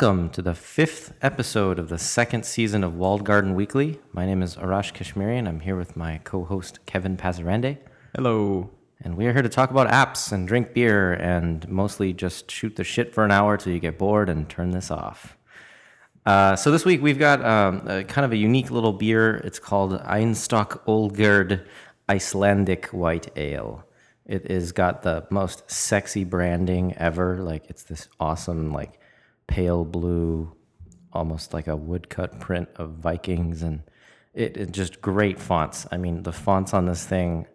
welcome to the fifth episode of the second season of Walled Garden Weekly. My name is Arash Keshmirian, and I'm here with my co host Kevin Pazirandeh. Hello. And we are here to talk about apps and drink beer and mostly just shoot the shit for an hour till you get bored and turn this off. Uh, so this week we've got um, a, kind of a unique little beer. It's called Einstock Olgerd Icelandic White Ale. It has got the most sexy branding ever. Like it's this awesome, like pale blue, almost like a woodcut print of Vikings, and it, it just great fonts. I mean, the fonts on this thing,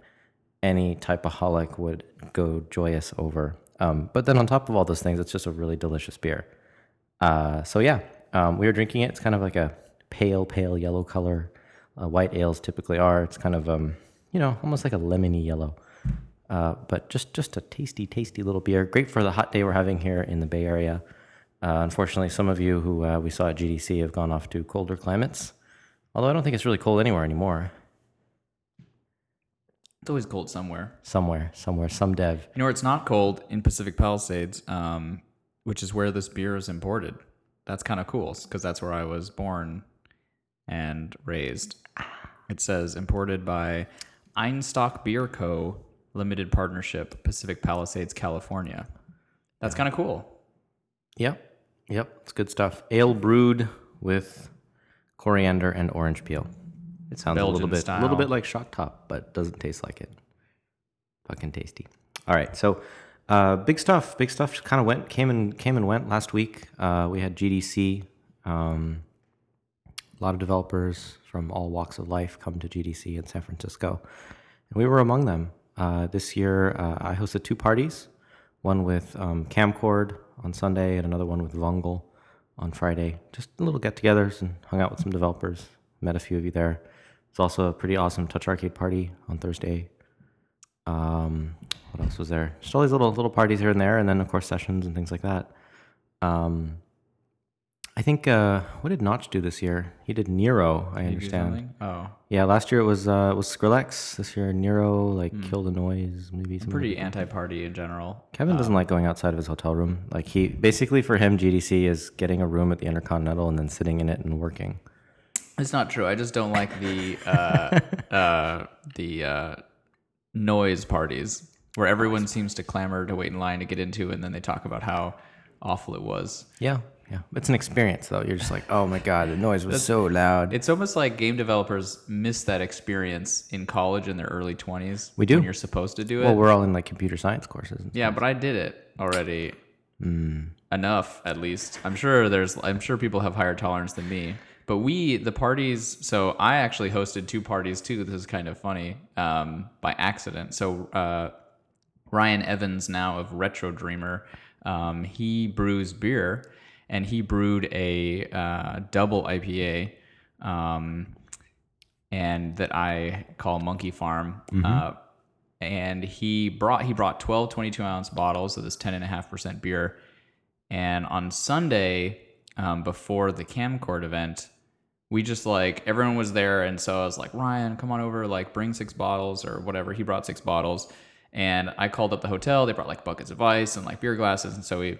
any type of holic would go joyous over. Um, but then on top of all those things, it's just a really delicious beer. Uh, so yeah, um, we were drinking it. It's kind of like a pale, pale yellow color. Uh, white ales typically are. It's kind of um, you know, almost like a lemony yellow. Uh, but just just a tasty, tasty little beer. Great for the hot day we're having here in the Bay Area. Uh, unfortunately, some of you who uh, we saw at GDC have gone off to colder climates. Although I don't think it's really cold anywhere anymore. It's always cold somewhere. Somewhere, somewhere, some dev. You know where it's not cold in Pacific Palisades, um, which is where this beer is imported. That's kind of cool because that's where I was born and raised. It says imported by Einstock Beer Co. Limited Partnership, Pacific Palisades, California. That's kind of cool. Yep, yep, it's good stuff. Ale brewed with coriander and orange peel. It sounds a little Belgian bit, a little bit like shock top, but doesn't taste like it. Fucking tasty. All right, so uh, big stuff. Big stuff kind of went, came and came and went last week. Uh, we had GDC. Um, a lot of developers from all walks of life come to GDC in San Francisco, and we were among them. Uh, this year, uh, I hosted two parties, one with um, Kamcord on Sunday and another one with Vungle on Friday. Just a little get-togethers and hung out with some developers. Met a few of you there. It's also a pretty awesome Touch Arcade party on Thursday. Um, what else was there? Just all these little little parties here and there, and then of course sessions and things like that. Um, I think uh, what did Notch do this year? He did Nero. I Did you do understand. something? Oh, Yeah, last year it was uh, it was Skrillex. This year Nero, like Kill the Noise, maybe. I'm some pretty anti-party in general. Kevin doesn't like going outside of his hotel room. Like he basically for him, GDC is getting a room at the Intercontinental and then sitting in it and working. It's not true. I just don't like the uh, uh, the uh, noise parties where everyone seems to clamor to wait in line to get into, and then they talk about how awful it was. Yeah, yeah. It's an experience though. You're just like, oh my god, the noise was so loud. It's almost like game developers miss that experience in college in their early twenties. We do. when you're supposed to do it. well, we're all in like computer science courses. and yeah, but I did it already. Hmm. Enough, at least. I'm sure there's. I'm sure people have higher tolerance than me. But we, the parties. So I actually hosted two parties too. This is kind of funny um, by accident. So uh, Ryan Evans now of Retro Dreamer, um, he brews beer, and he brewed a uh, double IPA. Um, and that I call Monkey Farm. Uh, and he brought he brought 12 22 ounce bottles of this 10.5% beer. And on Sunday, um, before the Kamcord event, we just like everyone was there, and so I was like, Ryan, come on over, like bring six bottles or whatever. He brought six bottles, and I called up the hotel. They brought like buckets of ice and like beer glasses, and so we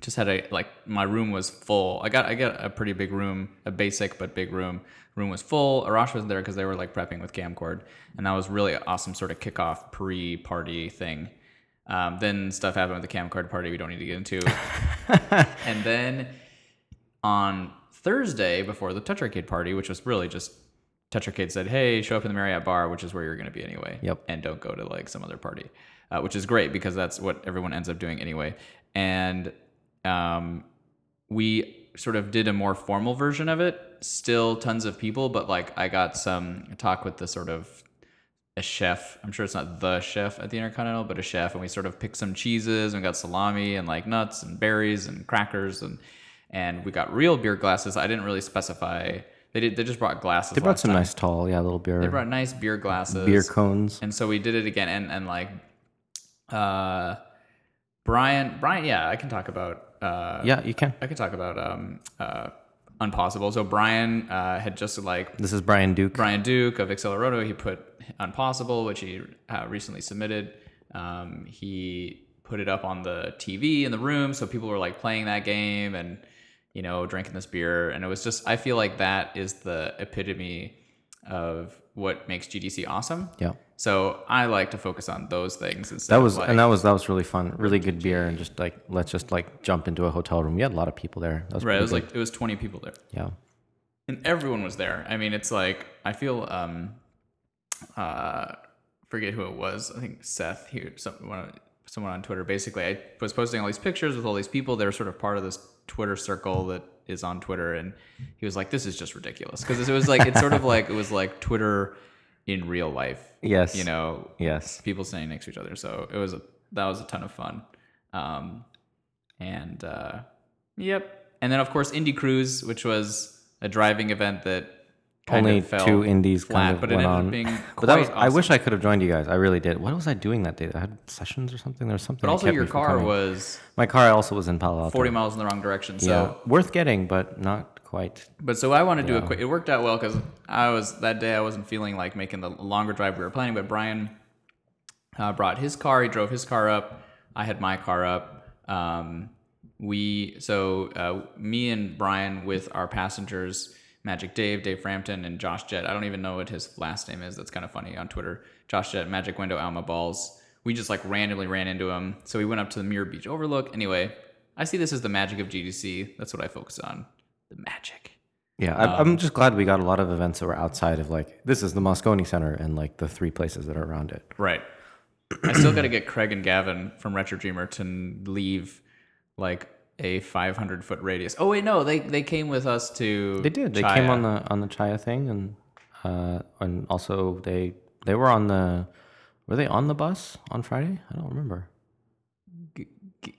just had a like my room was full. I got I got a pretty big room, a basic but big room. Room was full. Arash wasn't there because they were like prepping with Kamcord, and that was really awesome sort of kickoff pre-party thing. Um, then stuff happened with the Kamcord party we don't need to get into, and then on Thursday before the Touch Arcade party, which was really just Touch Arcade said, "Hey, show up in the Marriott bar, which is where you're going to be anyway. Yep. and don't go to like some other party." Uh, which is great because that's what everyone ends up doing anyway. And um, we sort of did a more formal version of it. Still tons of people, but like I got some talk with the sort of a chef. I'm sure it's not the chef at the Intercontinental, but a chef, and we sort of picked some cheeses and we got salami and like nuts and berries and crackers and and we got real beer glasses. I didn't really specify. They did. They just brought glasses. They brought some time. nice tall, yeah, little beer They brought nice beer glasses. beer cones. And so we did it again, and and like, uh, Brian, Brian, yeah, I can talk about. Uh, Yeah, you can. I can talk about um, uh, Unpossible. So Brian uh, had just like This is Brian Duke. Brian Duke of Acceleroto. He put Unpossible, which he uh, recently submitted. Um, he put it up on the TV in the room, so people were like playing that game and you know drinking this beer, and it was just I feel like that is the epitome of what makes GDC awesome. Yeah. So I like to focus on those things instead. That of, was like, and that was that was really fun. Really good beer and just like let's just like jump into a hotel room. We had a lot of people there. That was right. It was good. like it was twenty people there. yeah. and everyone was there. I mean, it's like I feel um uh forget who it was. I think Seth here someone someone on Twitter basically I was posting all these pictures with all these people. They're sort of part of this Twitter circle that is on Twitter and he was like this is just ridiculous because it was like it's sort of like it was like Twitter in real life. Yes. You know, Yes. people standing next to each other. So it was a, that was a ton of fun. Um, and uh, yep. And then of course Indie Cruise, which was a driving event that Only two indies flat, kind of but it ended up on. being but that was I wish. I could have joined you guys. I really did. What was I doing that day? I had sessions or something. There was something. But also your car was My car also was in Palo Alto. 40 miles in the wrong direction. So yeah, worth getting, but not quite. But so I want to do a quick. It worked out well because I was that day I wasn't feeling like making the longer drive we were planning. But Brian uh, brought his car. He drove his car up. I had my car up. Um, we so uh, me and Brian with our passengers, Magic Dave, Dave Frampton, and Josh Jett. I don't even know what his last name is. That's kind of funny on Twitter. Josh Jett, Magic Window, Alma Balls. We just like randomly ran into him. So we went up to the Muir Beach Overlook. Anyway, I see this as the magic of GDC. That's what I focus on. The magic. Yeah, I, I'm um, just glad we got a lot of events that were outside of like this is the Moscone Center and like the three places that are around it. Right. I still got to get Craig and Gavin from Retro Dreamer to leave like a 500 foot radius. Oh wait, no, they they came with us to. They did. They Chaya. came on the on the Chaya thing, and uh, and also they they were on the were they on the bus on Friday? I don't remember. G- g-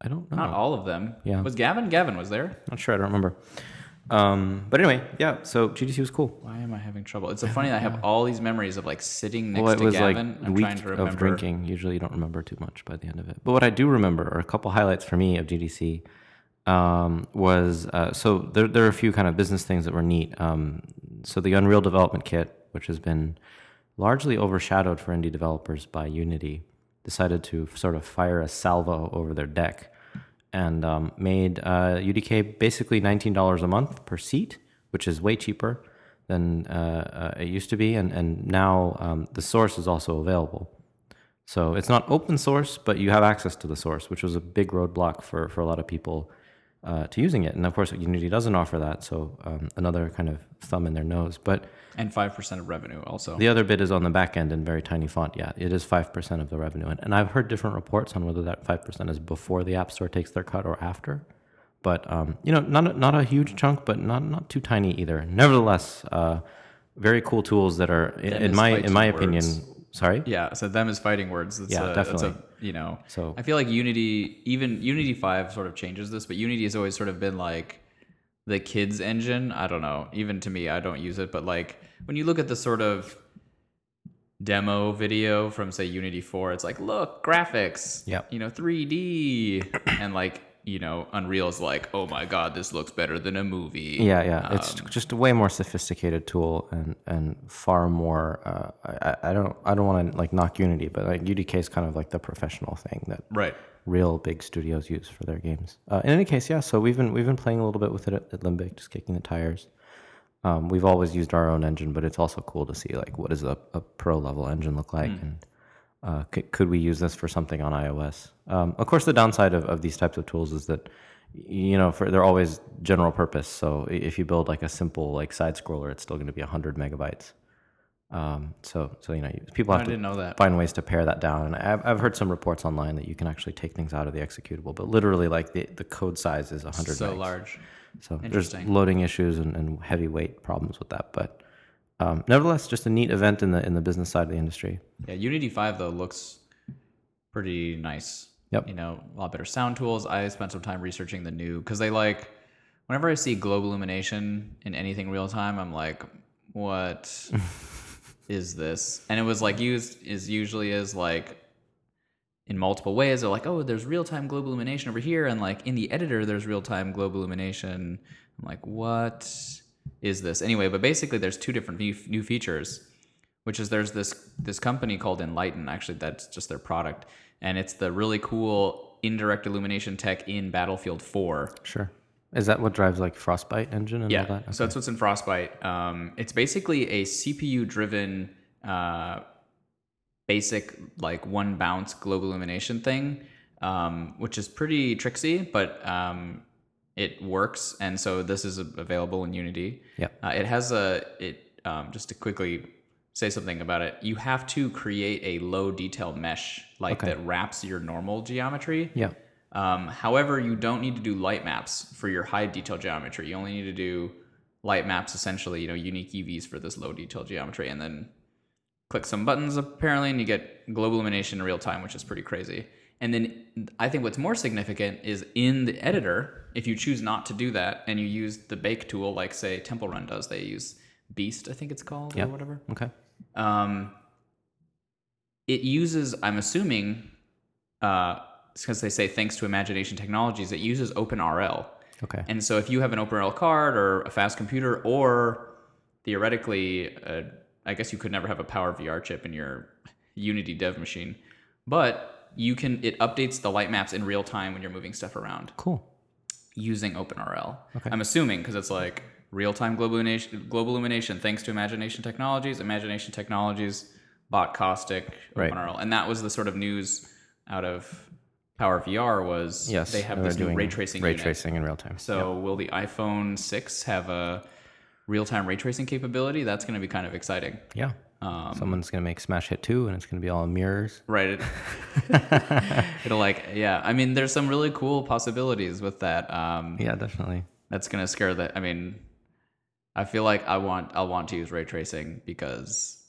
I don't know. Not all of them. Yeah. Was Gavin? Gavin was there. I'm not sure. I don't remember. Um, but anyway, yeah. So GDC was cool. Why am I having trouble? It's so funny that I have all these memories of like sitting next Well, it to was Gavin. like I'm week trying to remember. of drinking. Usually, you don't remember too much by the end of it. But what I do remember are a couple highlights for me of GDC. Um, was uh, so there, there are a few kind of business things that were neat. Um, so the Unreal Development Kit, which has been largely overshadowed for indie developers by Unity, decided to sort of fire a salvo over their deck and um, made uh, UDK basically $19 a month per seat, which is way cheaper than uh, uh, it used to be. And, and now um, the source is also available. So it's not open source, but you have access to the source, which was a big roadblock for, for a lot of people uh, to using it. And of course, Unity doesn't offer that. So um, another kind of thumb in their nose. But And five percent of revenue also. the other bit is on the back end in very tiny font. Yeah, it is 5% of the revenue. And, and I've heard different reports on whether that 5% is before the App Store takes their cut or after. But, um, you know, not, a- not a huge chunk, but not, not too tiny either. Nevertheless, uh, very cool tools that are, in, in my, in my words. opinion, sorry? Yeah, so them is fighting words. That's Yeah, a, That's definitely. a, you know, So- I feel like Unity, even Unity five, sort of changes this, but Unity has always sort of been like the kids engine. I don't know. Even to me, I don't use it, but like when you look at the sort of demo video from say Unity four, it's like look graphics, Yeah. you know, 3D, and like you know, Unreal's like, oh my god, this looks better than a movie. Yeah, yeah. It's Um, just a way more sophisticated tool and, and far more. Uh, I, I- don't I don't want to like knock Unity, but like UDK is kind of like the professional thing that right. real big studios use for their games. Uh, in any case, yeah. So we've been we've been playing a little bit with it at, at Limbic, just kicking the tires. Um, we've always used our own engine, but it's also cool to see like what does a, a pro level engine look like, and uh, could, could we use this for something on iOS? Um, of course, the downside of, of these types of tools is that you know for they're always general purpose. So if you build like a simple like side scroller, it's still going to be hundred megabytes. Um, so so you know people have to didn't know that. find ways to pare that down. And I've, I've heard some reports online that you can actually take things out of the executable, but literally, like the, the code size is 100 So megs. large. So there's loading issues and, and heavy weight problems with that. But um, nevertheless, just a neat event in the in the business side of the industry. Yeah, Unity 5 though looks pretty nice. Yep. You know, a lot better sound tools. I spent some time researching the new cuz they like whenever I see global illumination in anything real time, I'm like, what is this? And it was like used is usually is like in multiple ways. They're like, oh, there's real time global illumination over here, and like in the editor, there's real time global illumination. I'm like, what is this? Anyway, but basically, there's two different new, new features. which is there's this this company called Enlighten. Actually, that's just their product, and it's the really cool indirect illumination tech in Battlefield 4. Sure. Is that what drives like Frostbite engine and all Yeah, that? so that's what's in Frostbite. Um, it's basically a CPU-driven, uh, basic like one bounce global illumination thing, um, which is pretty tricksy, but um, it works. And so this is available in Unity. Yeah, Uh, it has a it um, just to quickly say something about it. You have to create a low detail mesh like that wraps your normal geometry. Yeah. Um, however, you don't need to do light maps for your high detail geometry. You only need to do light maps, essentially, you know, unique UVs for this low detail geometry, and then click some buttons apparently, and you get global illumination in real time, which is pretty crazy. And then I think what's more significant is in the editor, if you choose not to do that and you use the bake tool, like say Temple Run does, they use Beast, I think it's called, Yeah. or whatever. Okay. Um, it uses, I'm assuming, uh, because they say thanks to Imagination Technologies, it uses OpenRL. Okay. And so if you have an OpenRL card or a fast computer, or theoretically, uh, I guess you could never have a Power VR chip in your Unity dev machine, but you can. It updates the light maps in real time when you're moving stuff around Cool. using OpenRL. Okay. I'm assuming because it's like real-time global illumination, global illumination thanks to Imagination Technologies. Imagination Technologies bought Caustic, Right. OpenRL, and that was the sort of news out of Power VR was Yes. they have this new ray tracing Ray unit. tracing in real time. So will the iPhone 6 have a real-time ray tracing capability? That's going to be kind of exciting. Yeah. Um, Someone's gonna make Smash Hit 2 and it's gonna be all mirrors. Right. It, it'll like, yeah. I mean, there's some really cool possibilities with that. Um, Yeah, definitely. that's gonna scare the. I mean, I feel like I want I'll want to use ray tracing because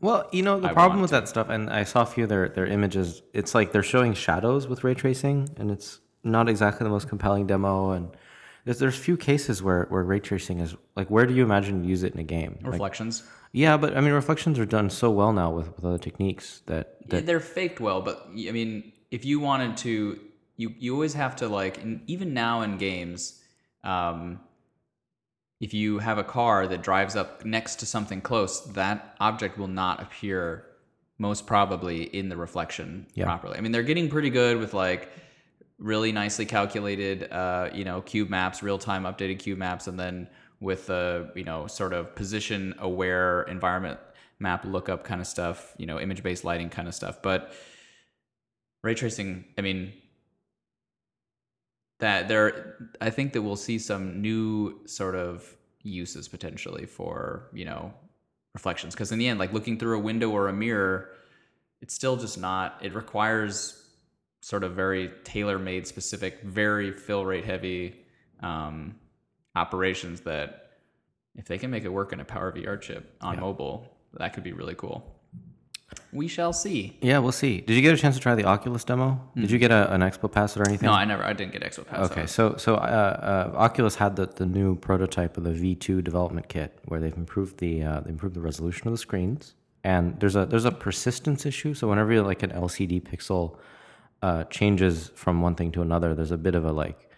Well, you know, the I problem with that stuff, and I saw a few of their, their images, it's like they're showing shadows with ray tracing, and it's not exactly the most compelling demo. And there's, there's few cases where, where ray tracing is like, where do you imagine use it in a game? Like, reflections. Yeah, but I mean, reflections are done so well now with, with other techniques that, Yeah, they're faked well, but I mean, if you wanted to, you you always have to like, even now in games, um, if you have a car that drives up next to something close, that object will not appear most probably in the reflection Yeah. properly. I mean, they're getting pretty good with like really nicely calculated, uh, you know, cube maps, real time updated cube maps, and then with the you know sort of position aware environment map lookup kind of stuff, you know, image based lighting kind of stuff. But ray tracing, I mean, that there, I think that we'll see some new sort of uses potentially for you know reflections because in the end, like looking through a window or a mirror, it's still just not. It requires sort of very tailor made, specific, very fill rate heavy um, operations that if they can make it work in a Power VR chip on mobile, that could be really cool. We shall see. yeah, we'll see. Did you get a chance to try the Oculus demo? Did you get a, an Expo Pass or anything? No, I never. I didn't get Expo Pass. Okay, so so uh, uh, Oculus had the, the new prototype of the V2 development kit where they've improved the uh, they improved the resolution of the screens and there's a there's a persistence issue. So whenever like an LCD pixel uh, changes from one thing to another, there's a bit of a like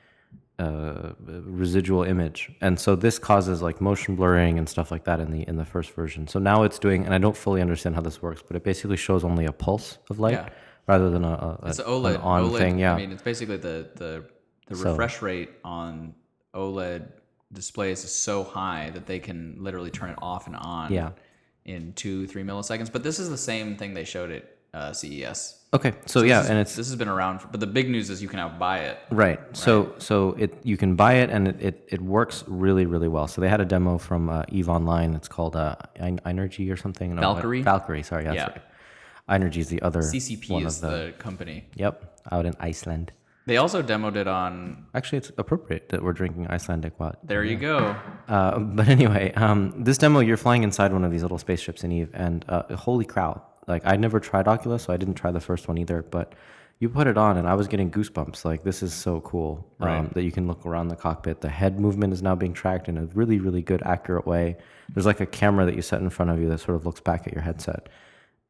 uh, residual image, and so this causes like motion blurring and stuff like that in the in the first version. So now it's doing, and I don't fully understand how this works, but it basically shows only a pulse of light Yeah. rather than a, a, It's OLED. an on OLED, thing. Yeah, I mean, it's basically the the the So- refresh rate on OLED displays is so high that they can literally turn it off and on. Yeah. In two three milliseconds. But this is the same thing they showed at uh, CES. Okay. So, yeah, is- and it's this has been around, for, but the big news is you can now buy it. Right. So so it you can buy it and it, it, it works really really well. So they had a demo from uh, Eve Online. It's called uh, Energy or something. No, Valkyrie? Valkyrie. Sorry. Yeah. right. Energy is the other CCP one is of the, the company. Yep. Out in Iceland. They also demoed it on. Actually, it's appropriate that we're drinking Icelandic water. There you go. Uh, but anyway, um, this demo, you're flying inside one of these little spaceships in Eve, and uh, holy cow! Like I'd never tried Oculus, so I didn't try the first one either. But you put it on, and I was getting goosebumps. Like this is so cool um, Right. that you can look around the cockpit. The head movement is now being tracked in a really, really good, accurate way. There's like a camera that you set in front of you that sort of looks back at your headset,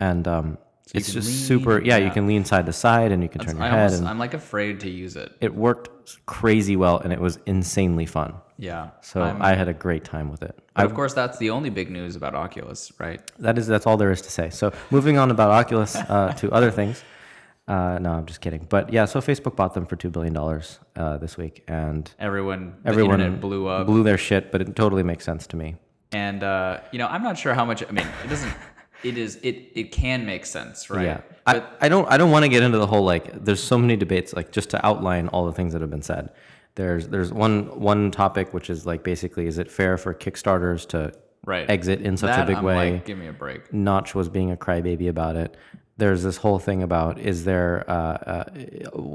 and um, you it's just super. Yeah, you can lean side to side, and you can turn your I head, almost, and I'm like afraid to use it. it worked crazy well, and it was insanely fun. Yeah. So I'm- I had a great time with it. But of course, that's the only big news about Oculus, right? That is that's all there is to say. So moving on about Oculus uh, to other things. Uh, no, I'm just kidding. But yeah, so Facebook bought them for two billion dollars uh, this week, and Everyone, everyone blew up. blew their shit. But it totally makes sense to me. and uh, you know, I'm not sure how much. I mean, it doesn't. It is. It it can make sense, right? Yeah, But I, I don't I don't want to get into the whole like. There's so many debates. Like just to outline all the things that have been said. There's there's one one topic which is like basically is it fair for Kickstarters to right. exit in such that, a big I'm way? Like, give me a break. Notch was being a crybaby about it. There's this whole thing about is there uh, uh,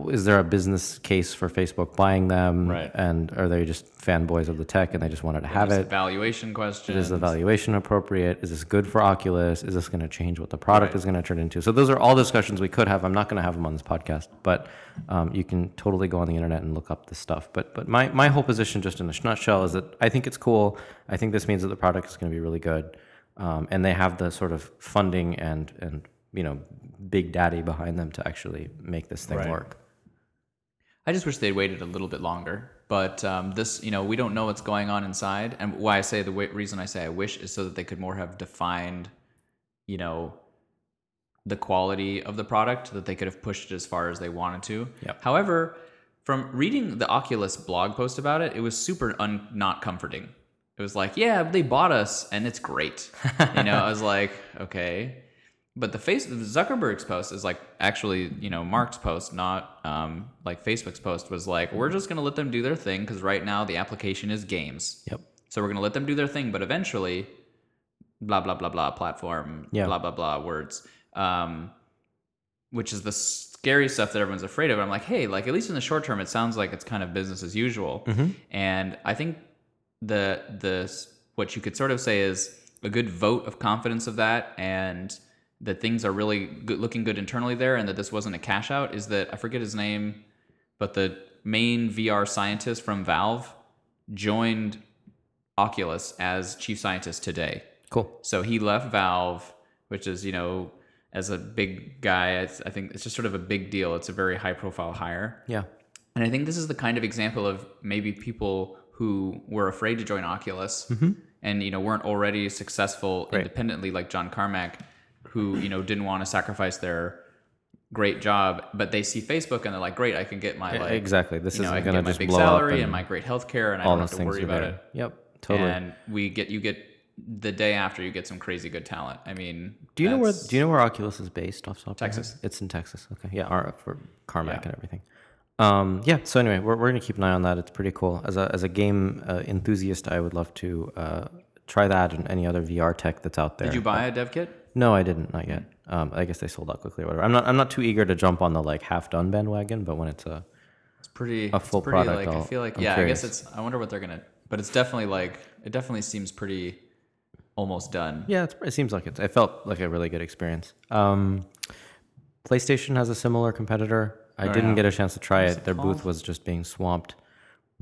is there a business case for Facebook buying them, Right. And are they just fanboys of the tech and they just wanted to have it? Valuation question. Is the valuation appropriate? Is this good for Oculus? Is this going to change what the product Right. is going to turn into? So those are all discussions we could have. I'm not going to have them on this podcast, but um, you can totally go on the internet and look up this stuff. But but my my whole position, just in a nutshell, is that I think it's cool. I think this means that the product is going to be really good, um, and they have the sort of funding and and you know big daddy behind them to actually make this thing Right. work. I just wish they'd waited a little bit longer. But um, this, you know, we don't know what's going on inside. And why I say the wa- reason I say I wish is so that they could more have defined, you know, the quality of the product, that they could have pushed it as far as they wanted to. Yep. However, from reading the Oculus blog post about it, it was super un- not comforting. It was like, yeah, they bought us and it's great. You know, I was like, okay. But the face Zuckerberg's post is like actually, you know, Mark's post, not um, like Facebook's post was like, we're just gonna let them do their thing because right now the application is games. Yep. So we're gonna let them do their thing, but eventually, blah blah blah blah platform, Yeah. blah blah blah words, um, which is the scary stuff that everyone's afraid of. I'm like, hey, like at least in the short term, it sounds like it's kind of business as usual. And I think the the what you could sort of say is a good vote of confidence of that, and that things are really good, looking good internally there, and that this wasn't a cash out. Is that I forget his name, but the main VR scientist from Valve joined Oculus as chief scientist today. Cool. So he left Valve, which is, you know, as a big guy, it's, I think it's just sort of a big deal. It's a very high profile hire. Yeah. And I think this is the kind of example of maybe people who were afraid to join Oculus and, you know, weren't already successful Mm-hmm. Right. independently, like John Carmack, who, you know, didn't want to sacrifice their great job, but they see Facebook and they're like, great, I can get my, like, exactly. This isn't I can going to my big blow up salary and and my great health care and I don't have to worry about there. it Yep. Totally. and we get you get the day after you get some crazy good talent. I mean, Do you know where Do you know where Oculus is based? Off top of? Texas. It's in Texas. Okay, yeah, our, for Carmack Yeah. and everything. Um, yeah. So anyway, we're, we're gonna keep an eye on that. It's pretty cool. As a as a game uh, enthusiast, I would love to uh, try that and any other VR tech that's out there. Did you buy a dev kit? No, I didn't. Not yet. Um, I guess they sold out quickly or whatever. I'm not. I'm not too eager to jump on the like half done bandwagon, but when it's a It's pretty. A full it's pretty, product, Like, I feel like I'm yeah. curious. I guess it's. I wonder what they're gonna. But it's definitely like it definitely seems pretty almost done. Yeah, it's, it seems like it's. It felt like a really good experience. Um, PlayStation has a similar competitor. I Oh, didn't yeah. get a chance to try What's it. it Their booth was just being swamped.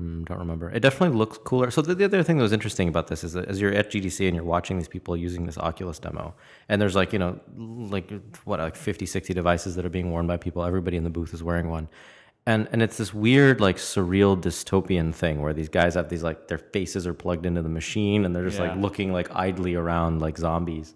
Mm, don't remember. It definitely looks cooler. So the, the other thing that was interesting about this is that as you're at GDC and you're watching these people using this Oculus demo, and there's like you know like what like 50, 60 devices that are being worn by people. Everybody in the booth is wearing one. And, and it's this weird like surreal dystopian thing where these guys have these like their faces are plugged into the machine and they're just like looking like idly around like zombies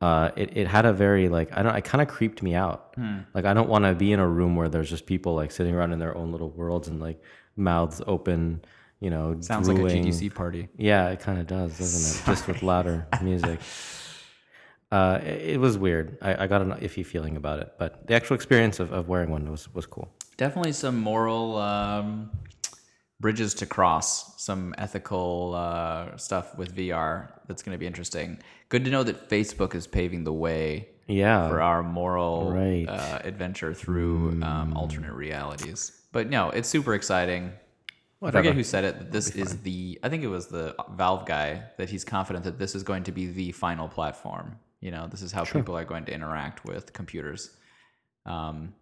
uh, it, it had a very like I don't it kind of creeped me out. Hmm. Like I don't want to be in a room where there's just people like sitting around in their own little worlds and like mouths open, you know, Sounds drooling. like a GDC party. Yeah, it kind of does, doesn't it? Just with louder music. Uh, it, it was weird. I, I got an iffy feeling about it, but the actual experience of, of wearing one was was cool. Definitely some moral um, bridges to cross. Some ethical uh, stuff with VR that's going to be interesting. Good to know that Facebook is paving the way Yeah, for our moral Right. uh, adventure through um, alternate realities. But no, it's super exciting. I forget who said it. That this is the. I think it was the Valve guy that he's confident that this is going to be the final platform. You know, this is how people are going to interact with computers. Um,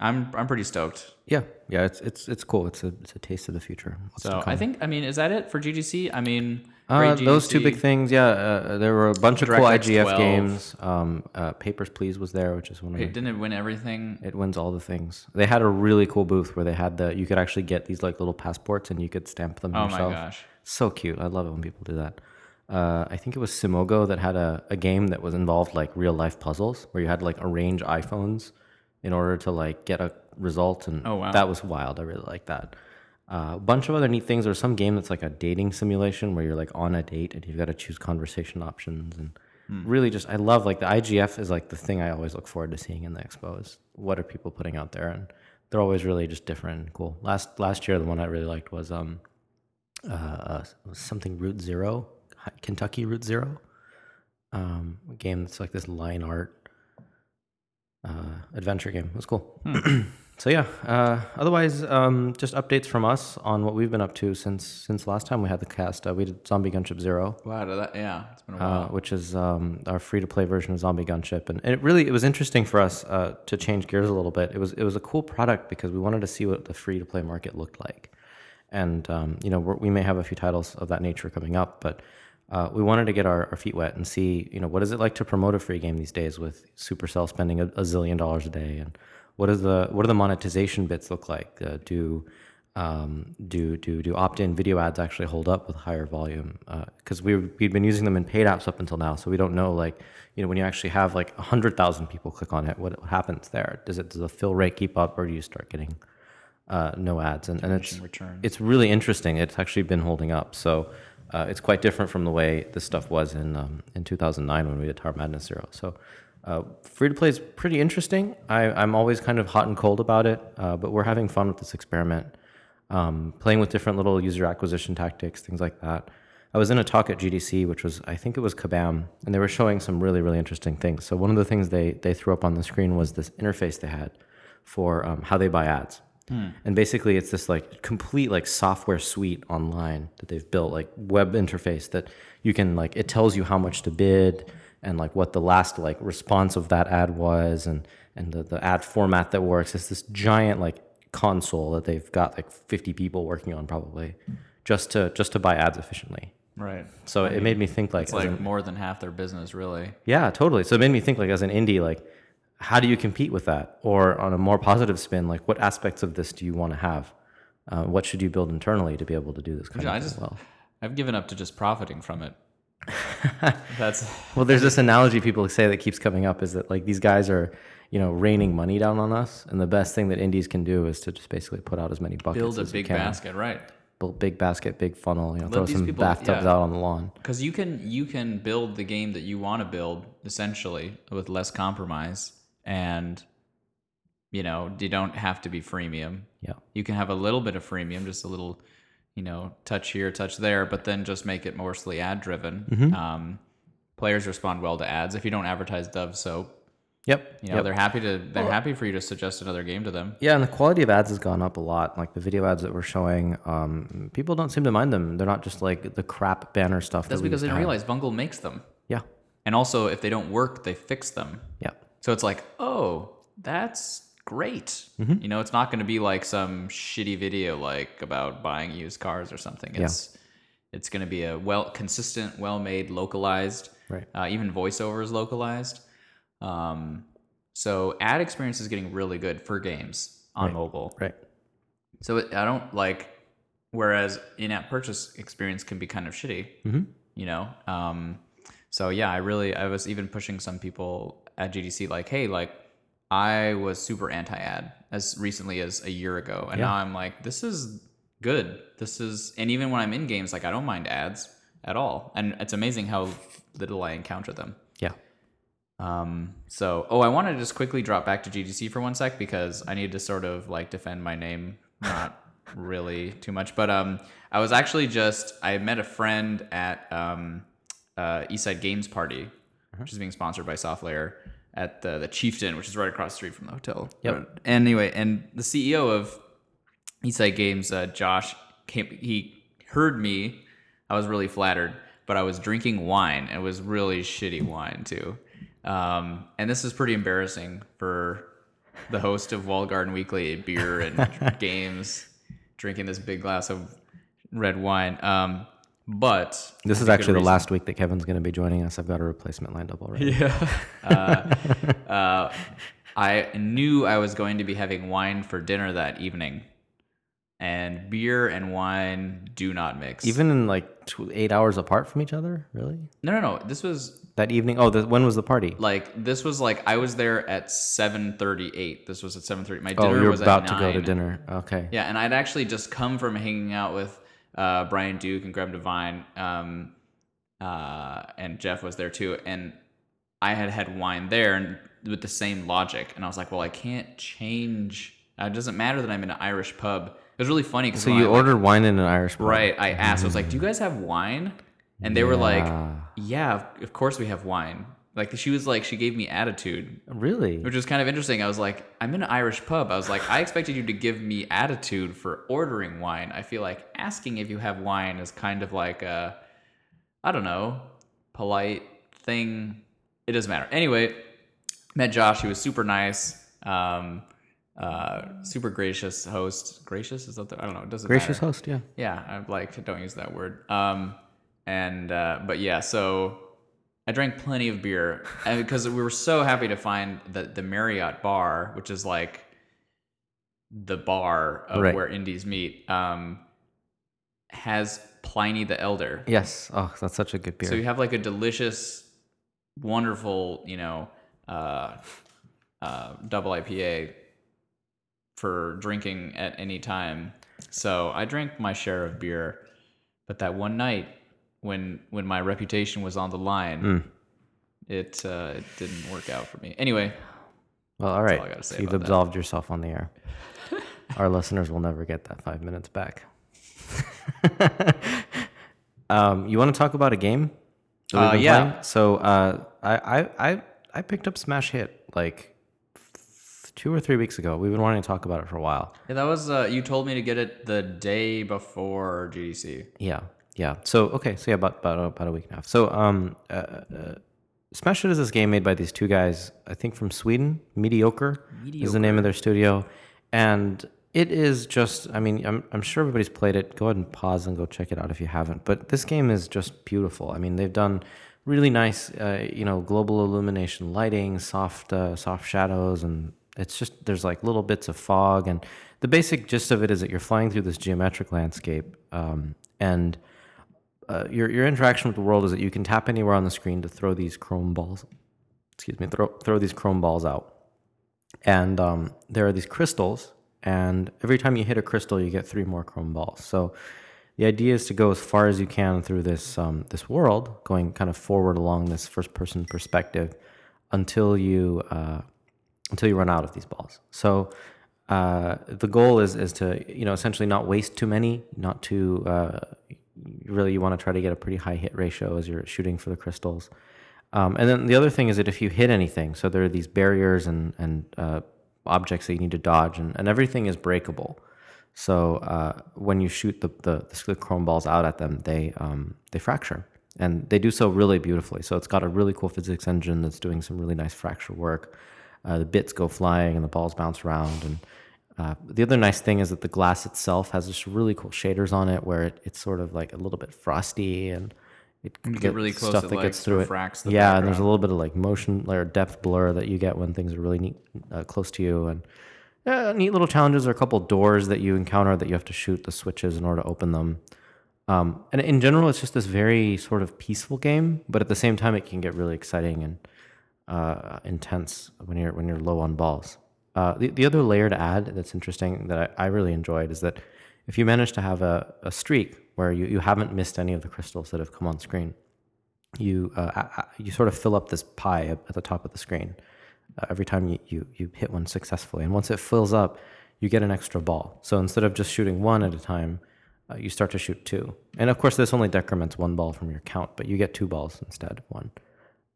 I'm I'm pretty stoked. Yeah, yeah, it's it's it's cool. It's a it's a taste of the future. What's So. I think I mean is that it for GDC? I mean, Uh, those two big things, yeah. Uh, there were a bunch of cool IGF 12. games. Um, uh, Papers Please was there, which is one of It my, didn't it win everything. it wins all the things. They had a really cool booth where they had the you could actually get these like little passports and you could stamp them Oh yourself. my gosh. So cute. I love it when people do that. Uh, I think it was Simogo that had a, a game that was involved like real life puzzles where you had to like arrange iPhones in order to like get a result. And Oh, wow. that was wild. I really like that. Uh, a bunch of other neat things. There's some game that's like a dating simulation where you're like on a date and you've got to choose conversation options and Hmm. really just I love like the IGF is like the thing I always look forward to seeing in the expo is what are people putting out there and they're always really just different and cool. Last last year the one I really liked was um uh, something Route Zero, Kentucky Route Zero, um, a game that's like this line art uh, adventure game. It was cool. so yeah. Uh, otherwise, um, just updates from us on what we've been up to since since last time we had the cast. Uh, we did Zombie Gunship Zero. Wow, did that, yeah, it's been a while. Uh, which is um, our free-to-play version of Zombie Gunship, and, and it really it was interesting for us uh, to change gears a little bit. It was it was a cool product because we wanted to see what the free-to-play market looked like, and um, you know we're, we may have a few titles of that nature coming up, but uh, we wanted to get our, our feet wet and see you know what is it like to promote a free game these days with Supercell spending a, a zillion dollars a day, and what is the what do the monetization bits look like? Uh, do um, do do do opt-in video ads actually hold up with higher volume? Because we we'd been using them in paid apps up until now, so we don't know like you know when you actually have like hundred thousand people click on it, what, what happens there? Does it does the fill rate keep up, or do you start getting uh, no ads? And, and it's returns. it's really interesting. It's actually been holding up, so uh, it's quite different from the way this stuff was in um, in 2009 when we did Tower Madness Zero. So. Uh, free to play is pretty interesting. I, I'm always kind of hot and cold about it, uh, but we're having fun with this experiment um, playing with different little user acquisition tactics, things like that. I was in a talk at GDC, which was I think it was Kabam, and they were showing some really really interesting things. So one of the things they they threw up on the screen was this interface they had for um, how they buy ads, and basically it's this like complete like software suite online that they've built, like web interface that you can like it tells you how much to bid and like what the last like response of that ad was and and the, the ad format that works. It's this giant like console that they've got like 50 people working on probably just to just to buy ads efficiently. right. So it made me think like, It's like an- more than half their business, really. yeah, totally. So it made me think like as an indie, like how do you compete with that? Or on a more positive spin, like what aspects of this do you want to have? Uh, what should you build internally to be able to do this kind Yeah, of I just well? I've given up to just profiting from it. That's Well, there's this analogy people say that keeps coming up is that like these guys are, you know, raining money down on us, and the best thing that indies can do is to just basically put out as many buckets build a big basket, right? Build big basket, big funnel. You know, Let throw some people- bathtubs yeah. out on the lawn. Because you can you can build the game that you want to build essentially with less compromise, and you know you don't have to be freemium. Yeah. You can have a little bit of freemium, just a little, you know, touch here, touch there, but then just make it mostly ad driven. Mm-hmm. Um, players respond well to ads. If you don't advertise Dove soap, Yep. you know yep. they're happy to they're happy for you to suggest another game to them. Yeah, and the quality of ads has gone up a lot. Like the video ads that we're showing, um, people don't seem to mind them. They're not just like the crap banner stuff. That's that because they don't realize Vungle makes them, Yeah. and also if they don't work, they fix them. Yeah. So it's like, oh, that's great. Mm-hmm. You know, it's not going to be like some shitty video like about buying used cars or something. It's it's going to be a well consistent, well made, localized. Right. Uh, even voiceover is localized. Um, so ad experience is getting really good for games on mobile. Right. So it, I don't like. Whereas in-app purchase experience can be kind of shitty. Mm-hmm. You know. Um, so yeah, I really I was even pushing some people at GDC like, hey, like I was super anti-ad as recently as a year ago, and Yeah. now I'm like, this is good. This is, and even when I'm in games, like I don't mind ads at all, and it's amazing how little I encounter them. Yeah. Um, so, oh, I want to just quickly drop back to GDC for one sec because I need to sort of like defend my name, not really too much, but um, I was actually just I met a friend at um, uh, Eastside Games Party, which is being sponsored by SoftLayer at the the Chieftain, which is right across the street from the hotel. Yep. Anyway, and the CEO of Eastside Games, uh, Josh, came. He heard me. I was really flattered, but I was drinking wine. It was really shitty wine too. Um, and this is pretty embarrassing for the host of Walled Garden Weekly, beer and games, drinking this big glass of red wine. Um, but This is actually the last week that Kevin's going to be joining us. I've got a replacement lined up already. Yeah. uh, uh, I knew I was going to be having wine for dinner that evening, and beer and wine do not mix. Even in like tw- eight hours apart from each other, really? no, no, no. This was That evening? Oh, the, when was the party? like this was like I was there at seven thirty eight. This was at seven thirty. My Oh, dinner you're was about to go to dinner. Okay. Yeah, and I'd actually just come from hanging out with uh, Brian Duke and Graham Devine, um, uh, and Jeff was there too. And I had had wine there and with the same logic. And I was like, well, I can't change. Uh, It doesn't matter that I'm in an Irish pub. It was really funny because So you ordered wine in an Irish pub. right. I asked. I was like, do you guys have wine? And they were like, Yeah. yeah, of course we have wine. Like she was like, she gave me attitude Really? which was kind of interesting. I was like, I'm in an Irish pub. I was like, I expected you to give me attitude for ordering wine. I feel like asking if you have wine is kind of like a, I don't know, polite thing. It doesn't matter. Anyway, met Josh. He was super nice. Um, uh, super gracious host. Gracious is that the, I don't know. It doesn't Gracious matter. host, yeah. Yeah, I like don't use that word. Um, and uh, but yeah, so I drank plenty of beer because we were so happy to find the the Marriott bar, which is like the bar of Right. where indies meet, um, has Pliny the Elder. Yes. Oh, that's such a good beer. So you have like a delicious, wonderful, you know, uh, uh, double IPA for drinking at any time. So I drank my share of beer, but that one night when when my reputation was on the line, Mm. it uh, it didn't work out for me. Anyway, well, all right. all so you've about that. absolved yourself on the air. Our listeners will never get that five minutes back. um, you want to talk about a game? Uh, yeah. playing? So uh, I, I, I, I picked up Smash Hit like two or three weeks ago. We've been wanting to talk about it for a while. yeah, that was uh, you told me to get it the day before GDC. Yeah, yeah. So okay, so yeah, about about, about a week and a half. So um, uh, uh, Smash Hit is this game made by these two guys, I think from Sweden. Mediocre, is the name of their studio, and it is just. I mean, I'm I'm sure everybody's played it. Go ahead and pause and go check it out if you haven't. But this game is just beautiful. I mean, they've done really nice, uh, you know, global illumination lighting, soft uh, soft shadows, and it's just there's like little bits of fog and the basic gist of it is that you're flying through this geometric landscape um, and uh, your your interaction with the world is that you can tap anywhere on the screen to throw these chrome balls. Excuse me, throw throw these chrome balls out, and um, there are these crystals, and every time you hit a crystal, you get three more chrome balls. So the idea is to go as far as you can through this um, this world, going kind of forward along this first person perspective, until you uh, until you run out of these balls. So uh, the goal is is to you know essentially not waste too many, not to uh, really you want to try to get a pretty high hit ratio as you're shooting for the crystals. Um, and then the other thing is that if you hit anything, so there are these barriers and and uh, objects that you need to dodge, and, and everything is breakable. So uh, when you shoot the, the the chrome balls out at them, they um, they fracture, and they do so really beautifully. So it's got a really cool physics engine that's doing some really nice fracture work. Uh, the bits go flying and the balls bounce around. And uh, the other nice thing is that the glass itself has just really cool shaders on it, where it, it's sort of like a little bit frosty and it you get really close, stuff that like, gets through it. yeah, and there's a little bit of like motion or depth blur that you get when things are really neat, uh, close to you, and uh, neat little challenges. Are a couple doors that you encounter that you have to shoot the switches in order to open them. Um, and in general, it's just this very sort of peaceful game, but at the same time, it can get really exciting and uh, intense when you're when you're low on balls. Uh, the, the other layer to add that's interesting that I, I really enjoyed is that if you manage to have a, a streak where you, you haven't missed any of the crystals that have come on screen, you uh, you sort of fill up this pie at at the top of the screen uh, every time you, you you hit one successfully. And once it fills up, you get an extra ball. So instead of just shooting one at a time, uh, you start to shoot two. And of course, this only decrements one ball from your count, but you get two balls instead of one.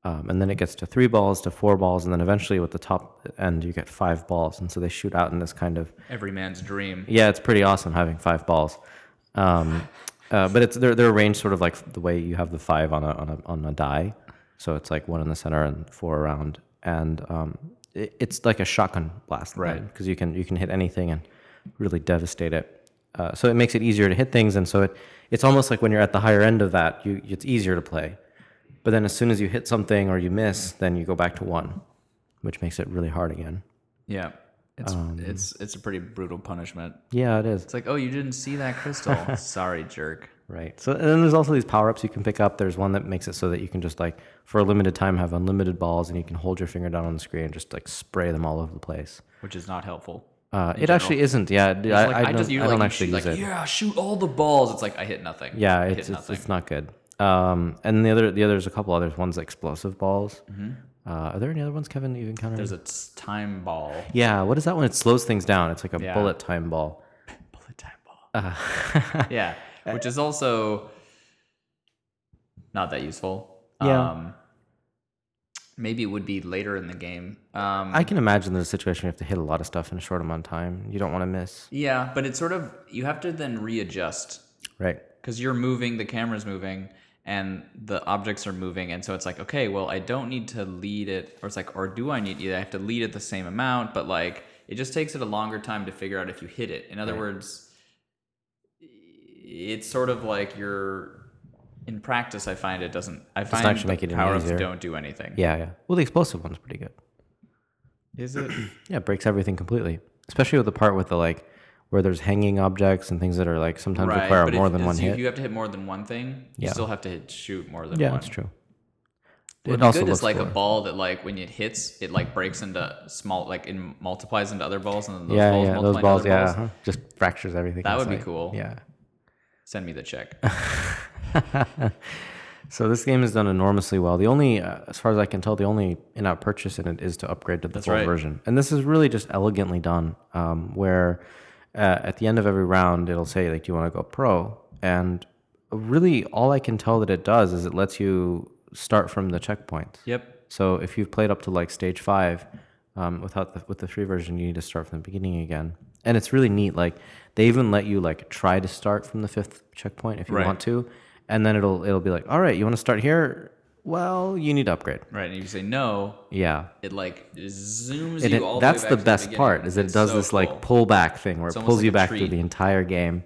Um, and then it gets to three balls, to four balls, and then eventually with the top end, you get five balls. And so they shoot out in this kind of Every man's dream. yeah, it's pretty awesome having five balls. Um, uh, but it's they're they're arranged sort of like the way you have the five on a on a on a die. So it's like one in the center and four around. And um, it- it's like a shotgun blast, Right. Because you can you can hit anything and really devastate it. Uh, so it makes it easier to hit things, and so it it's almost like when you're at the higher end of that, you it's easier to play. But then as soon as you hit something or you miss, then you go back to one, which makes it really hard again. Yeah. It's Um, it's it's a pretty brutal punishment. Yeah, it is. It's like, oh, you didn't see that crystal. Sorry, jerk. Right. So and then there's also these power ups you can pick up. There's one that makes it so that you can just like for a limited time have unlimited balls and you can hold your finger down on the screen and just like spray them all over the place. Which is not helpful. Uh, it actually isn't. Yeah, It's I, like, I, don't, just you're I don't like, actually shoot, use like, it. Yeah, shoot all the balls. It's like I hit nothing. Yeah, it's hit it's, nothing. it's not good. Um, and the other the other's a couple others. One's explosive balls. Uh, are there any other ones, Kevin? that You've encountered? Mm-hmm. There's a time ball. yeah. What is that one? It slows things down. It's like a Yeah. bullet time ball. Bullet time ball. yeah, which is also not that useful. Yeah. Um, maybe it would be later in the game. Um, I can imagine there's a situation where you have to hit a lot of stuff in a short amount of time. You don't want to miss. yeah, but it's sort of you have to then readjust Right. because you're moving, the camera's moving, and the objects are moving, and so it's like, okay, well, I don't need to lead it, or it's like, or do I need? I have to lead it the same amount, but like, it just takes it a longer time to figure out if you hit it. In other words, it's sort of like you're in practice. I find it doesn't. I find actually the make it power ups easier. don't do anything. Yeah, yeah. Well, the explosive one's pretty good. Is it? Yeah, it breaks everything completely. Especially with the part with the like where there's hanging objects and things that are like sometimes require more if, than one so hit. You have to hit more than one thing. You Yeah. still have to hit, shoot more than yeah, one. Yeah, that's true. What'd it also good is like a ball that like when it hits, it like breaks into small, like it multiplies into other balls, and then those yeah, balls yeah, multiply those into balls, other yeah, balls. uh-huh. just fractures everything. That would be cool. Yeah. Send me the check. So this game has done enormously well. The only, uh, as far as I can tell, the only in-app purchase in it is to upgrade to the full right. version, and this is really just elegantly done. Um, where uh, at the end of every round, it'll say like, "Do you want to go pro?" And really, all I can tell that it does is it lets you start from the checkpoints. yep. So if you've played up to like stage five, um, without the, with the free version, you need to start from the beginning again. And it's really neat. Like they even let you like try to start from the fifth checkpoint if you Right. want to, and then it'll it'll be like, all right, you want to start here? Well, you need to upgrade. Right. And if you say no, Yeah. it like zooms And you it, all that's the the way back to best part is it It's does so this cool. like pull back thing where it pulls like you back treat. through the entire game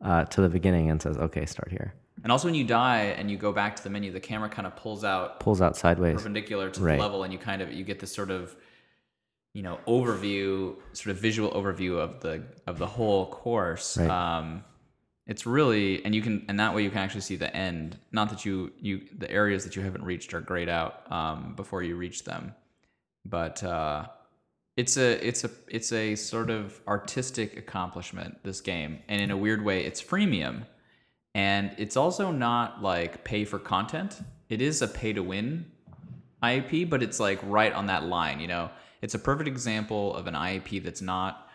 uh, to the beginning and says, okay, start here. And also when you die and you go back to the menu, the camera kind of pulls out Pulls out sideways. perpendicular to Right. the level, and you kind of you get this sort of you know overview, sort of visual overview of the of the whole course. Right. Um, it's really and you can and that way you can actually see the end. Not that you you the areas that you haven't reached are grayed out um, before you reach them, but uh, it's a it's a it's a sort of artistic accomplishment. This game, and in a weird way, it's freemium, and it's also not like pay for content. It is a pay to win IAP, but it's like right on that line. You know, it's a perfect example of an IAP that's not,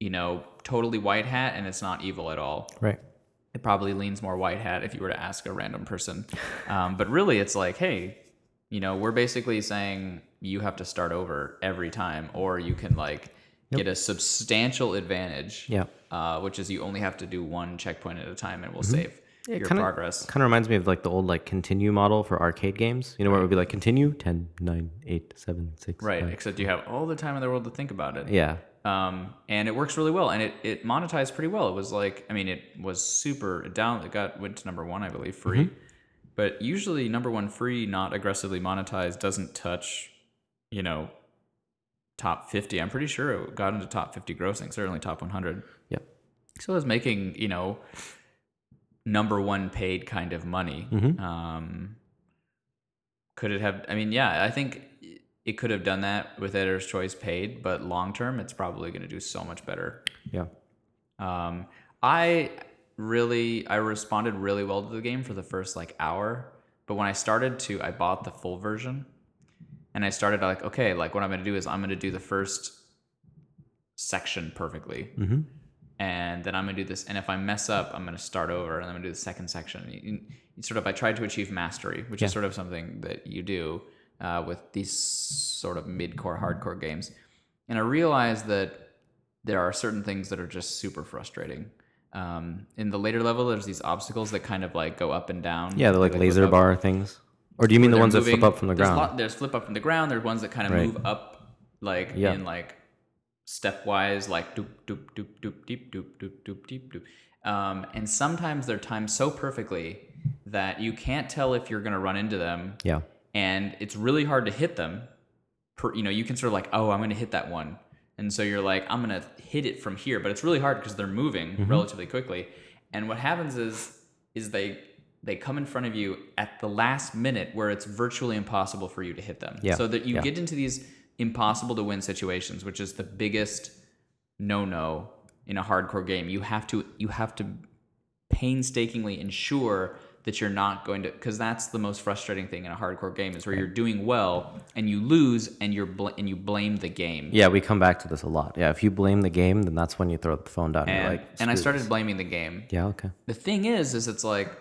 you know, totally white hat and it's not evil at all. Right. It probably leans more white hat if you were to ask a random person. Um, but really, it's like, hey, you know, we're basically saying you have to start over every time, or you can like get a substantial advantage. Yeah. Uh, which is you only have to do one checkpoint at a time, and we'll save your kinda, progress. Kind of reminds me of like the old like continue model for arcade games. You know where it would be like continue 10, 9, 8, 7, 6. Right, five. except you have all the time in the world to think about it. Yeah. Um, and it works really well, and it, it monetized pretty well. It was like, I mean, it was super it down. It got went to number one, I believe, free. Mm-hmm. But usually, number one free, not aggressively monetized, doesn't touch, you know, top fifty. I'm pretty sure it got into top fifty grossing, certainly top one hundred. Yep. So it was making, you know, number one paid kind of money. Mhm. Um, could it have? I mean, yeah, I think it could have done that with Editor's Choice paid, but long term, it's probably going to do so much better. Yeah. Um, I really, I responded really well to the game for the first like hour, but when I started to, I bought the full version, and I started like, okay, like what I'm going to do is I'm going to do the first section perfectly Mm-hmm. and then I'm gonna do this. And if I mess up, I'm gonna start over, and I'm gonna do the second section. You- you sort of, I tried to achieve mastery, which Yeah. is sort of something that you do uh, with these sort of mid-core, hardcore games. And I realized that there are certain things that are just super frustrating. Um, in the later level, there's these obstacles that kind of like go up and down. Yeah, the like They laser bar things. Or do you mean the They're ones that flip up from the there's ground? lot- there's flip up from the ground. There's ones that kind of Right. move up like Yeah. in like stepwise, like doop doop doop doop deep doop doop doop deep doop. Um, and sometimes they're timed so perfectly that you can't tell if you're gonna run into them, Yeah. And it's really hard to hit them. Per, you know, you can sort of like, oh, I'm gonna hit that one, and so you're like, I'm gonna hit it from here, but it's really hard because they're moving Mm-hmm. relatively quickly. And what happens is, is they they come in front of you at the last minute where it's virtually impossible for you to hit them. Yeah, So that you yeah. get into these impossible to win situations, which is the biggest no no in a hardcore game. You have to you have to painstakingly ensure that you're not going to because that's the most frustrating thing in a hardcore game is where you're doing well and you lose and you're bl- and you blame the game. Yeah, we come back to this a lot. Yeah, if you blame the game, then that's when you throw the phone down. And, you're like, and I started this." blaming the game. Yeah. Okay. The thing is, is it's like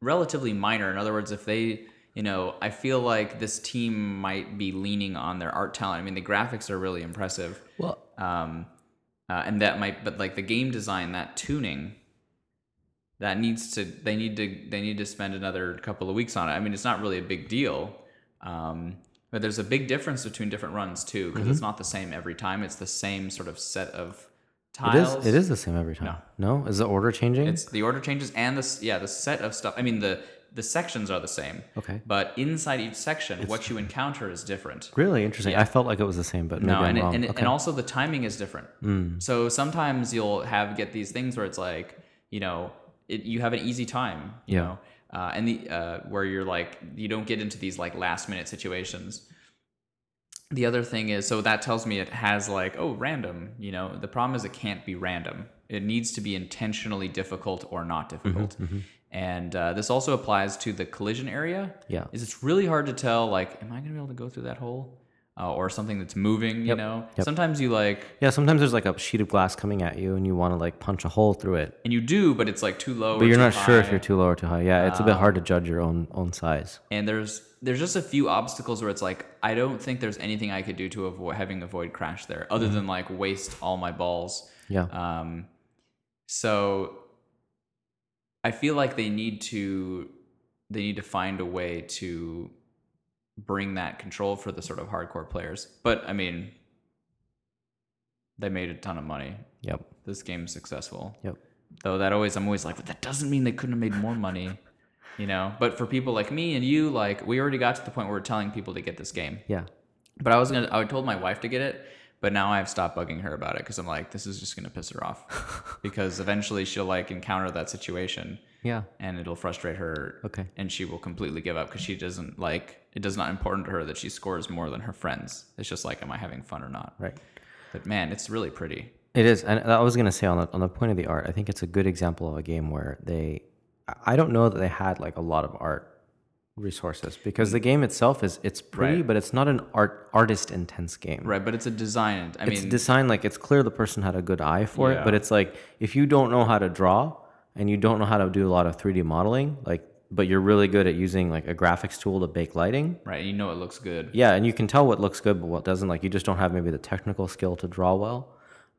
relatively minor. In other words, if they, you know, I feel like this team might be leaning on their art talent. I mean, the graphics are really impressive. Well, um, uh, and that might but like the game design that tuning that needs to they need to they need to spend another couple of weeks on it i mean it's not really a big deal um, but there's a big difference between different runs too because it's not the same every time it's the same sort of set of Mm-hmm. it is. tiles It is the same every time. No. Is the order changing? it's the order changes and this yeah the set of stuff i mean the the sections are the same Okay. but inside each section what you encounter is different really interesting. I felt like it was the same, but no, and, it, and, okay. and also the timing is different. So sometimes you'll have get these things where it's like, you know, it, you have an easy time, you Yeah. know, uh, and the uh, where you're like you don't get into these like last minute situations. The other thing is, so that tells me it has like, oh, random. You know, the problem is it can't be random. It needs to be intentionally difficult or not difficult. And uh, this also applies to the collision area. Yeah. is it's really hard to tell. Like, am I gonna be able to go through that hole? Uh, or something that's moving, you Yep, know. yep. Sometimes you like, yeah. Sometimes there's like a sheet of glass coming at you, and you want to like punch a hole through it, and you do, but it's like too low. but you're not sure if you're too low or too high. Yeah, it's a bit hard to judge your own own size. and there's there's just a few obstacles where it's like I don't think there's anything I could do to avoid having a void crash there, other Mm-hmm. than like waste all my balls. Yeah. Um, so I feel like they need to they need to find a way to bring that control for the sort of hardcore players. But I mean, they made a ton of money. Yep. This game's successful. Yep. Though that always I'm always like, but that doesn't mean they couldn't have made more money. You know, but for people like me and you, like we already got to the point where we're telling people to get this game. Yeah. But I was gonna, I told my wife to get it, but now I've stopped bugging her about it because I'm like, this is just gonna piss her off, because eventually she'll like encounter that situation Yeah. and it'll frustrate her. Okay. And she will completely give up because she doesn't like it. Does not important to her that she scores more than her friends. It's just like, am I having fun or not? Right. But man, it's really pretty. It is, and I was gonna say on the on the point of the art, I think it's a good example of a game where they, I don't know that they had like a lot of art resources because the game itself is it's pretty, Right. but it's not an art artist intense game. Right, but it's a design. I It's mean, designed like it's clear the person had a good eye for it, but it's like if you don't know how to draw and you don't know how to do a lot of 3D modeling, like, but you're really good at using like a graphics tool to bake lighting. right, you know it looks good. Yeah, and you can tell what looks good, but what doesn't. Like you just don't have maybe the technical skill to draw well.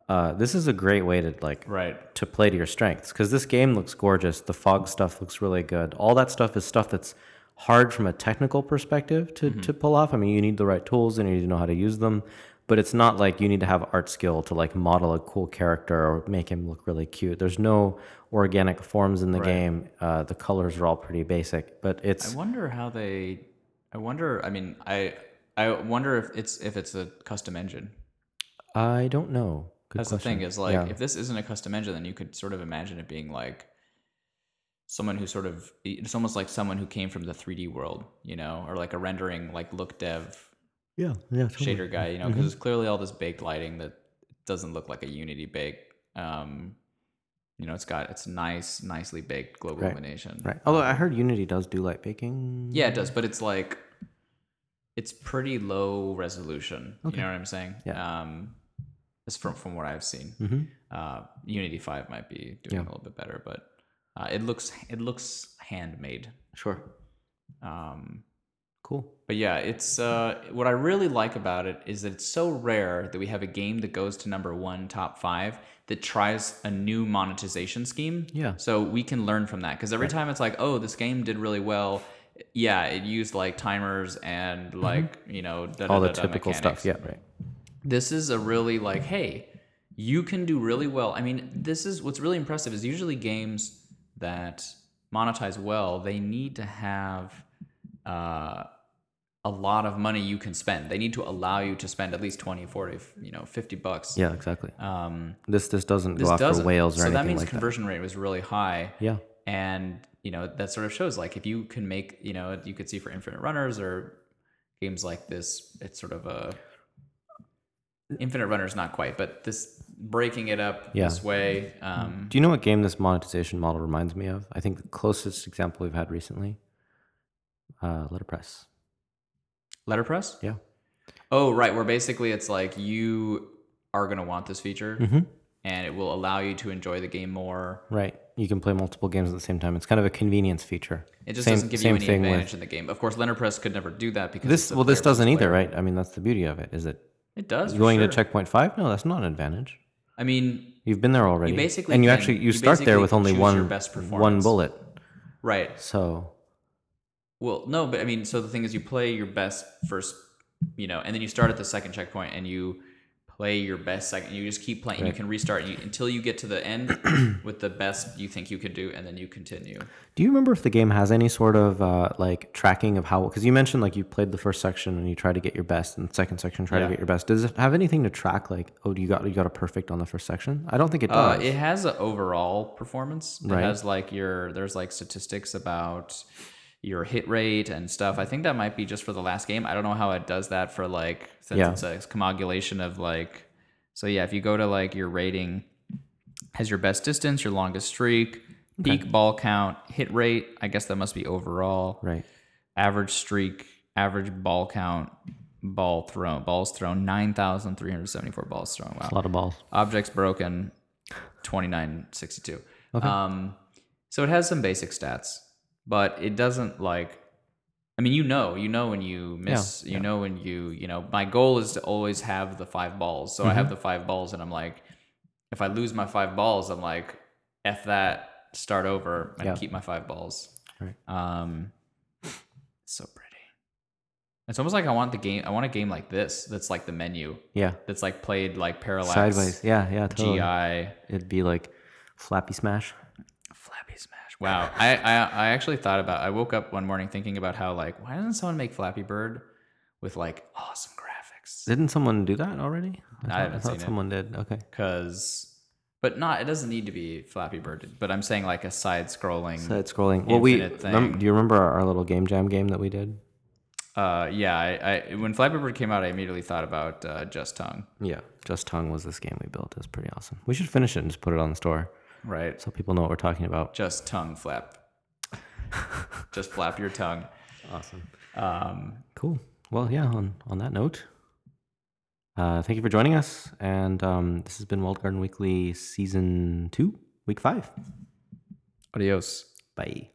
Uh, this is a great way to like Right. to play to your strengths because this game looks gorgeous. The fog stuff looks really good. All that stuff is stuff that's hard from a technical perspective to, to pull off. I mean, you need the right tools and you need to know how to use them, but it's not like you need to have art skill to like model a cool character or make him look really cute. There's no organic forms in the game. Uh, the colors are all pretty basic, but it's I wonder how they. I wonder. I mean, I I wonder if it's if it's a custom engine. I don't know. Good That's question. the thing is like Yeah. if this isn't a custom engine, then you could sort of imagine it being like someone who sort of it's almost like someone who came from the 3D world, you know, or like a rendering like look dev yeah, yeah, totally. shader guy, you know, because there's clearly all this baked lighting that doesn't look like a Unity bake. Um, you know, it's got it's nice, nicely baked global Right. illumination. Right. Although I heard Unity does do light baking. Yeah, it does, but it's like it's pretty low resolution. Okay. You know what I'm saying? Yeah. Um, it's from from what I've seen. Mhm. Uh, Unity Five might be doing Yeah. a little bit better, but uh, it looks it looks handmade. Sure. Um, Cool. but yeah, it's uh, what I really like about it is that it's so rare that we have a game that goes to number one top five that tries a new monetization scheme. Yeah. So we can learn from that because every time it's like, oh, this game did really well. Yeah, it used like timers and like you know Mm-hmm. All the typical mechanics. stuff. Yeah. Right. this is a really like, hey, you can do really well. I mean, this is what's really impressive is usually games that monetize well, they need to have uh, a lot of money you can spend. They need to allow you to spend at least 20, 40, you know, 50 bucks. Yeah, exactly. Um, This this doesn't this go after doesn't. whales or so anything that means like that. conversion rate was really high. Yeah. And, you know, that sort of shows like if you can make, you know, you could see for Infinite Runners or games like this, it's sort of a Infinite Runners, not quite, but this breaking it up Yeah. this way. Um, Do you know what game this monetization model reminds me of? I think the closest example we've had recently, uh, Letterpress. letterpress? Yeah. Oh, right. Where basically it's like you are going to want this feature Mm-hmm. and it will allow you to enjoy the game more. Right. You can play multiple games at the same time. It's kind of a convenience feature. It just Same- doesn't give you any thing with- advantage in the game. Of course, letterpress could never do that because This well, this doesn't either, right? I mean, that's the beauty of it. Is it It does. going sure. to checkpoint five? No, that's not an advantage. I mean, You've been there already. basically and you can- actually you, you start there with only one one bullet. right. So Well, no, but I mean, so the thing is, you play your best first, you know, and then you start at the second checkpoint and you play your best second. You just keep playing. and You can restart you, until you get to the end with the best you think you could do, and then you continue. Do you remember if the game has any sort of uh, like tracking of how? Because you mentioned like you played the first section and you try to get your best, and the second section try Yeah. to get your best. Does it have anything to track? Like, oh, you got you got a perfect on the first section? I don't think it Uh, does. it has an overall performance. Right. It has like your there's like statistics about your hit rate and stuff. I think that might be just for the last game. I don't know how it does that for like since Yeah. it's a commogulation of like. So yeah, if you go to like your rating, has your best distance, your longest streak, peak ball count, hit rate. I guess that must be overall. right. Average streak, average ball count, ball thrown, balls thrown, nine thousand three hundred seventy four balls thrown. Wow A lot of balls. objects broken 2962 um so it has some basic stats but it doesn't like i mean you know you know when you miss you know when you you know my goal is to always have the five balls so i have the five balls and i'm like if i lose my five balls i'm like f that start over and Yeah. keep my five balls Right. um so pretty it's almost like i want the game i want a game like this that's like the menu Yeah. that's like played like parallax Sideways. Yeah. Yeah. Totally. GI It'd be like Flappy Smash. Flappy Smash. Wow. I, I I actually thought about I woke up one morning thinking about how like why doesn't someone make Flappy Bird with like awesome graphics? Didn't someone do that already? I thought, haven't thought seen it. someone did. Okay. Cuz but not it doesn't need to be Flappy Bird, but I'm saying like a side scrolling Side scrolling. Well, we thing. do you remember our, our little game jam game that we did? uh yeah, I, I when Flappy Bird came out I immediately thought about uh, Just Tongue. Yeah. Just Tongue was this game we built. It was pretty awesome. We should finish it and just put it on the store Right. so people know what we're talking about. Just tongue flap. Just flap your tongue. Awesome. Um Cool. Well, yeah. On on that note, uh, thank you for joining us, and um, this has been Walled Garden Weekly Season Two, Week Five. adios. Bye.